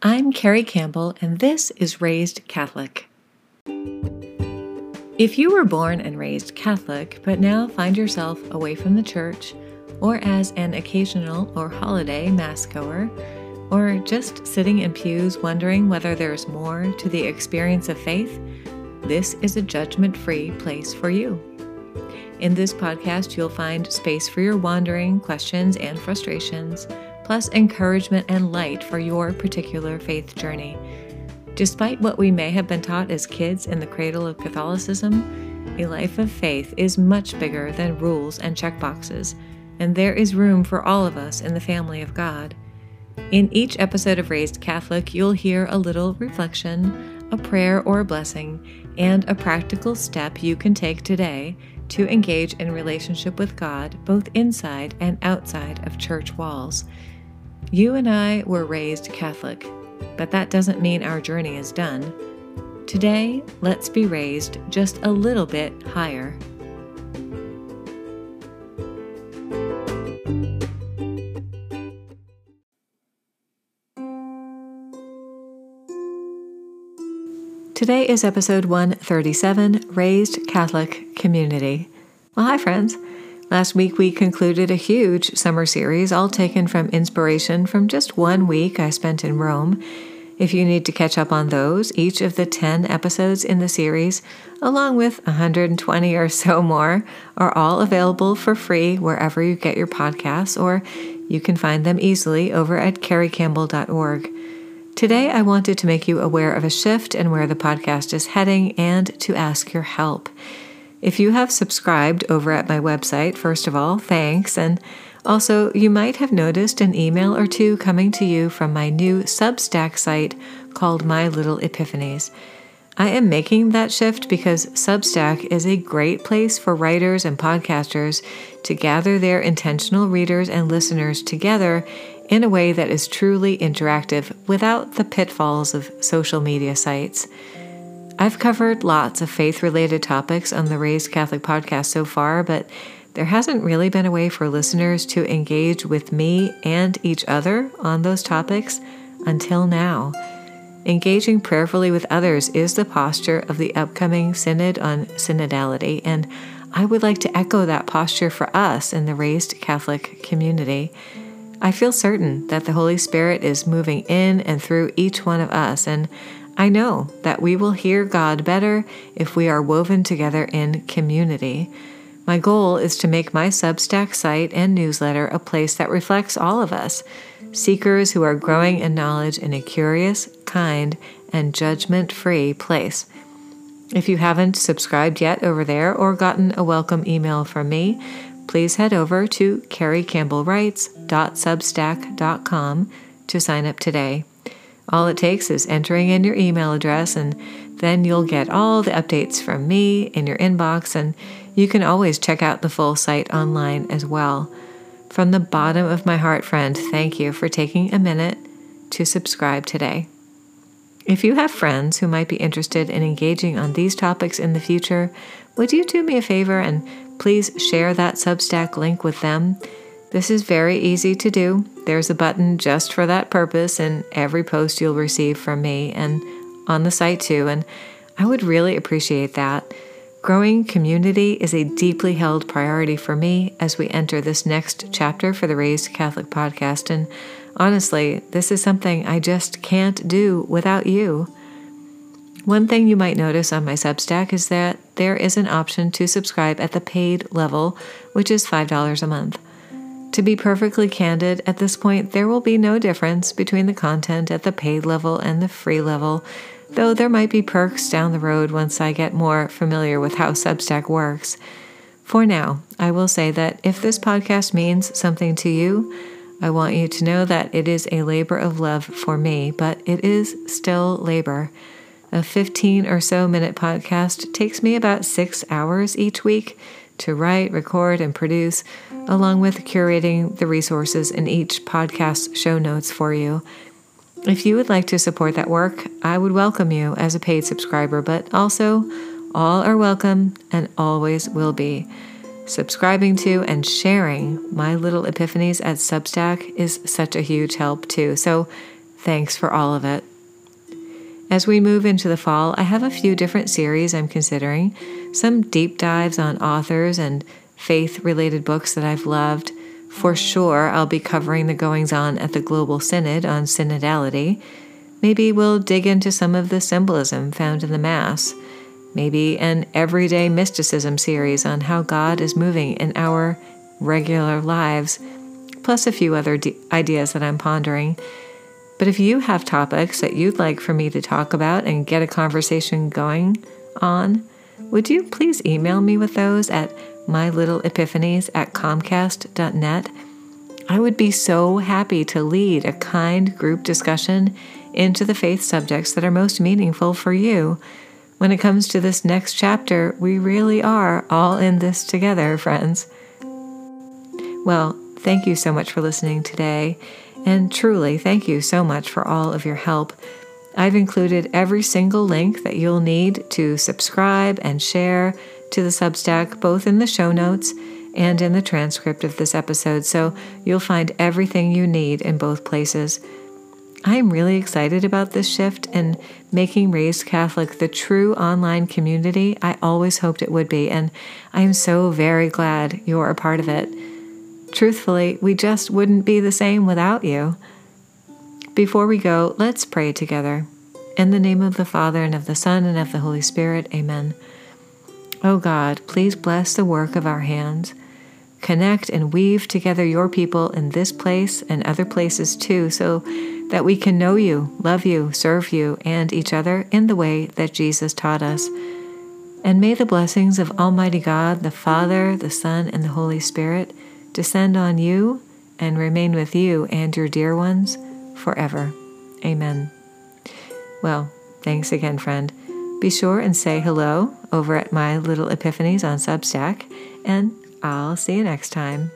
I'm Kerry Campbell, and this is Raised Catholic. If you were born and raised Catholic, but now find yourself away from the church, or as an occasional or holiday Mass goer, or just sitting in pews wondering whether there's more to the experience of faith, this is a judgment free place for you. In this podcast, you'll find space for your wandering, questions, and frustrations, plus encouragement and light for your particular faith journey. Despite what we may have been taught as kids in the cradle of Catholicism, a life of faith is much bigger than rules and checkboxes, and there is room for all of us in the family of God. In each episode of Raised Catholic, you'll hear a little reflection, a prayer or a blessing, and a practical step you can take today to engage in relationship with God both inside and outside of church walls. You and I were raised Catholic, but that doesn't mean our journey is done. Today, let's be raised just a little bit higher. Today is episode 137 Raised Catholic Community. Well, hi, friends. Last week we concluded a huge summer series, all taken from inspiration from just one week I spent in Rome. If you need to catch up on those, each of the 10 episodes in the series, along with 120 or so more, are all available for free wherever you get your podcasts, or you can find them easily over at kerrycampbell.org. Today, I wanted to make you aware of a shift and where the podcast is heading and to ask your help. If you have subscribed over at my website, first of all, thanks. And also, you might have noticed an email or two coming to you from my new Substack site called My Little Epiphanies. I am making that shift because Substack is a great place for writers and podcasters to gather their intentional readers and listeners together in a way that is truly interactive without the pitfalls of social media sites. I've covered lots of faith related topics on the Raised Catholic podcast so far, but there hasn't really been a way for listeners to engage with me and each other on those topics until now. Engaging prayerfully with others is the posture of the upcoming Synod on Synodality, and I would like to echo that posture for us in the Raised Catholic community. I feel certain that the Holy Spirit is moving in and through each one of us, and I know that we will hear God better if we are woven together in community. My goal is to make my Substack site and newsletter a place that reflects all of us, seekers who are growing in knowledge in a curious, kind, and judgment free place. If you haven't subscribed yet over there or gotten a welcome email from me, please head over to kerrycampbellwrites.substack.com to sign up today. All it takes is entering in your email address, and then you'll get all the updates from me in your inbox, and you can always check out the full site online as well. From the bottom of my heart, friend, thank you for taking a minute to subscribe today. If you have friends who might be interested in engaging on these topics in the future, would you do me a favor and please share that Substack link with them? This is very easy to do. There's a button just for that purpose in every post you'll receive from me and on the site too, and I would really appreciate that. Growing community is a deeply held priority for me as we enter this next chapter for the Raised Catholic podcast, and honestly, this is something I just can't do without you. One thing you might notice on my Substack is that there is an option to subscribe at the paid level, which is $5 a month. To be perfectly candid, at this point, there will be no difference between the content at the paid level and the free level, though there might be perks down the road once I get more familiar with how Substack works. For now, I will say that if this podcast means something to you, I want you to know that it is a labor of love for me, but it is still labor. A 15 or so minute podcast takes me about six hours each week to write, record, and produce, along with curating the resources in each podcast show notes for you. If you would like to support that work, I would welcome you as a paid subscriber, but also all are welcome and always will be. Subscribing to and sharing my little epiphanies at Substack is such a huge help, too. So thanks for all of it. As we move into the fall, I have a few different series I'm considering, some deep dives on authors and faith related books that I've loved. For sure, I'll be covering the goings on at the Global Synod on synodality. Maybe we'll dig into some of the symbolism found in the Mass. Maybe an everyday mysticism series on how God is moving in our regular lives, plus a few other ideas that I'm pondering. But if you have topics that you'd like for me to talk about and get a conversation going on, would you please email me with those at mylittleepiphanies at comcast.net? I would be so happy to lead a kind group discussion into the faith subjects that are most meaningful for you. When it comes to this next chapter, we really are all in this together, friends. Well, thank you so much for listening today. And truly, thank you so much for all of your help. I've included every single link that you'll need to subscribe and share to the Substack, both in the show notes and in the transcript of this episode, so you'll find everything you need in both places. I'm really excited about this shift and making Raised Catholic the true online community I always hoped it would be, and I am so very glad you're a part of it. Truthfully, we just wouldn't be the same without you. Before we go, let's pray together. In the name of the Father, and of the Son, and of the Holy Spirit, amen. O oh God, please bless the work of our hands. Connect and weave together your people in this place and other places too, so that we can know you, love you, serve you, and each other in the way that Jesus taught us. And may the blessings of Almighty God, the Father, the Son, and the Holy Spirit descend on you and remain with you and your dear ones forever. Amen. Well, thanks again, friend. Be sure and say hello over at my little epiphanies on Substack, and I'll see you next time.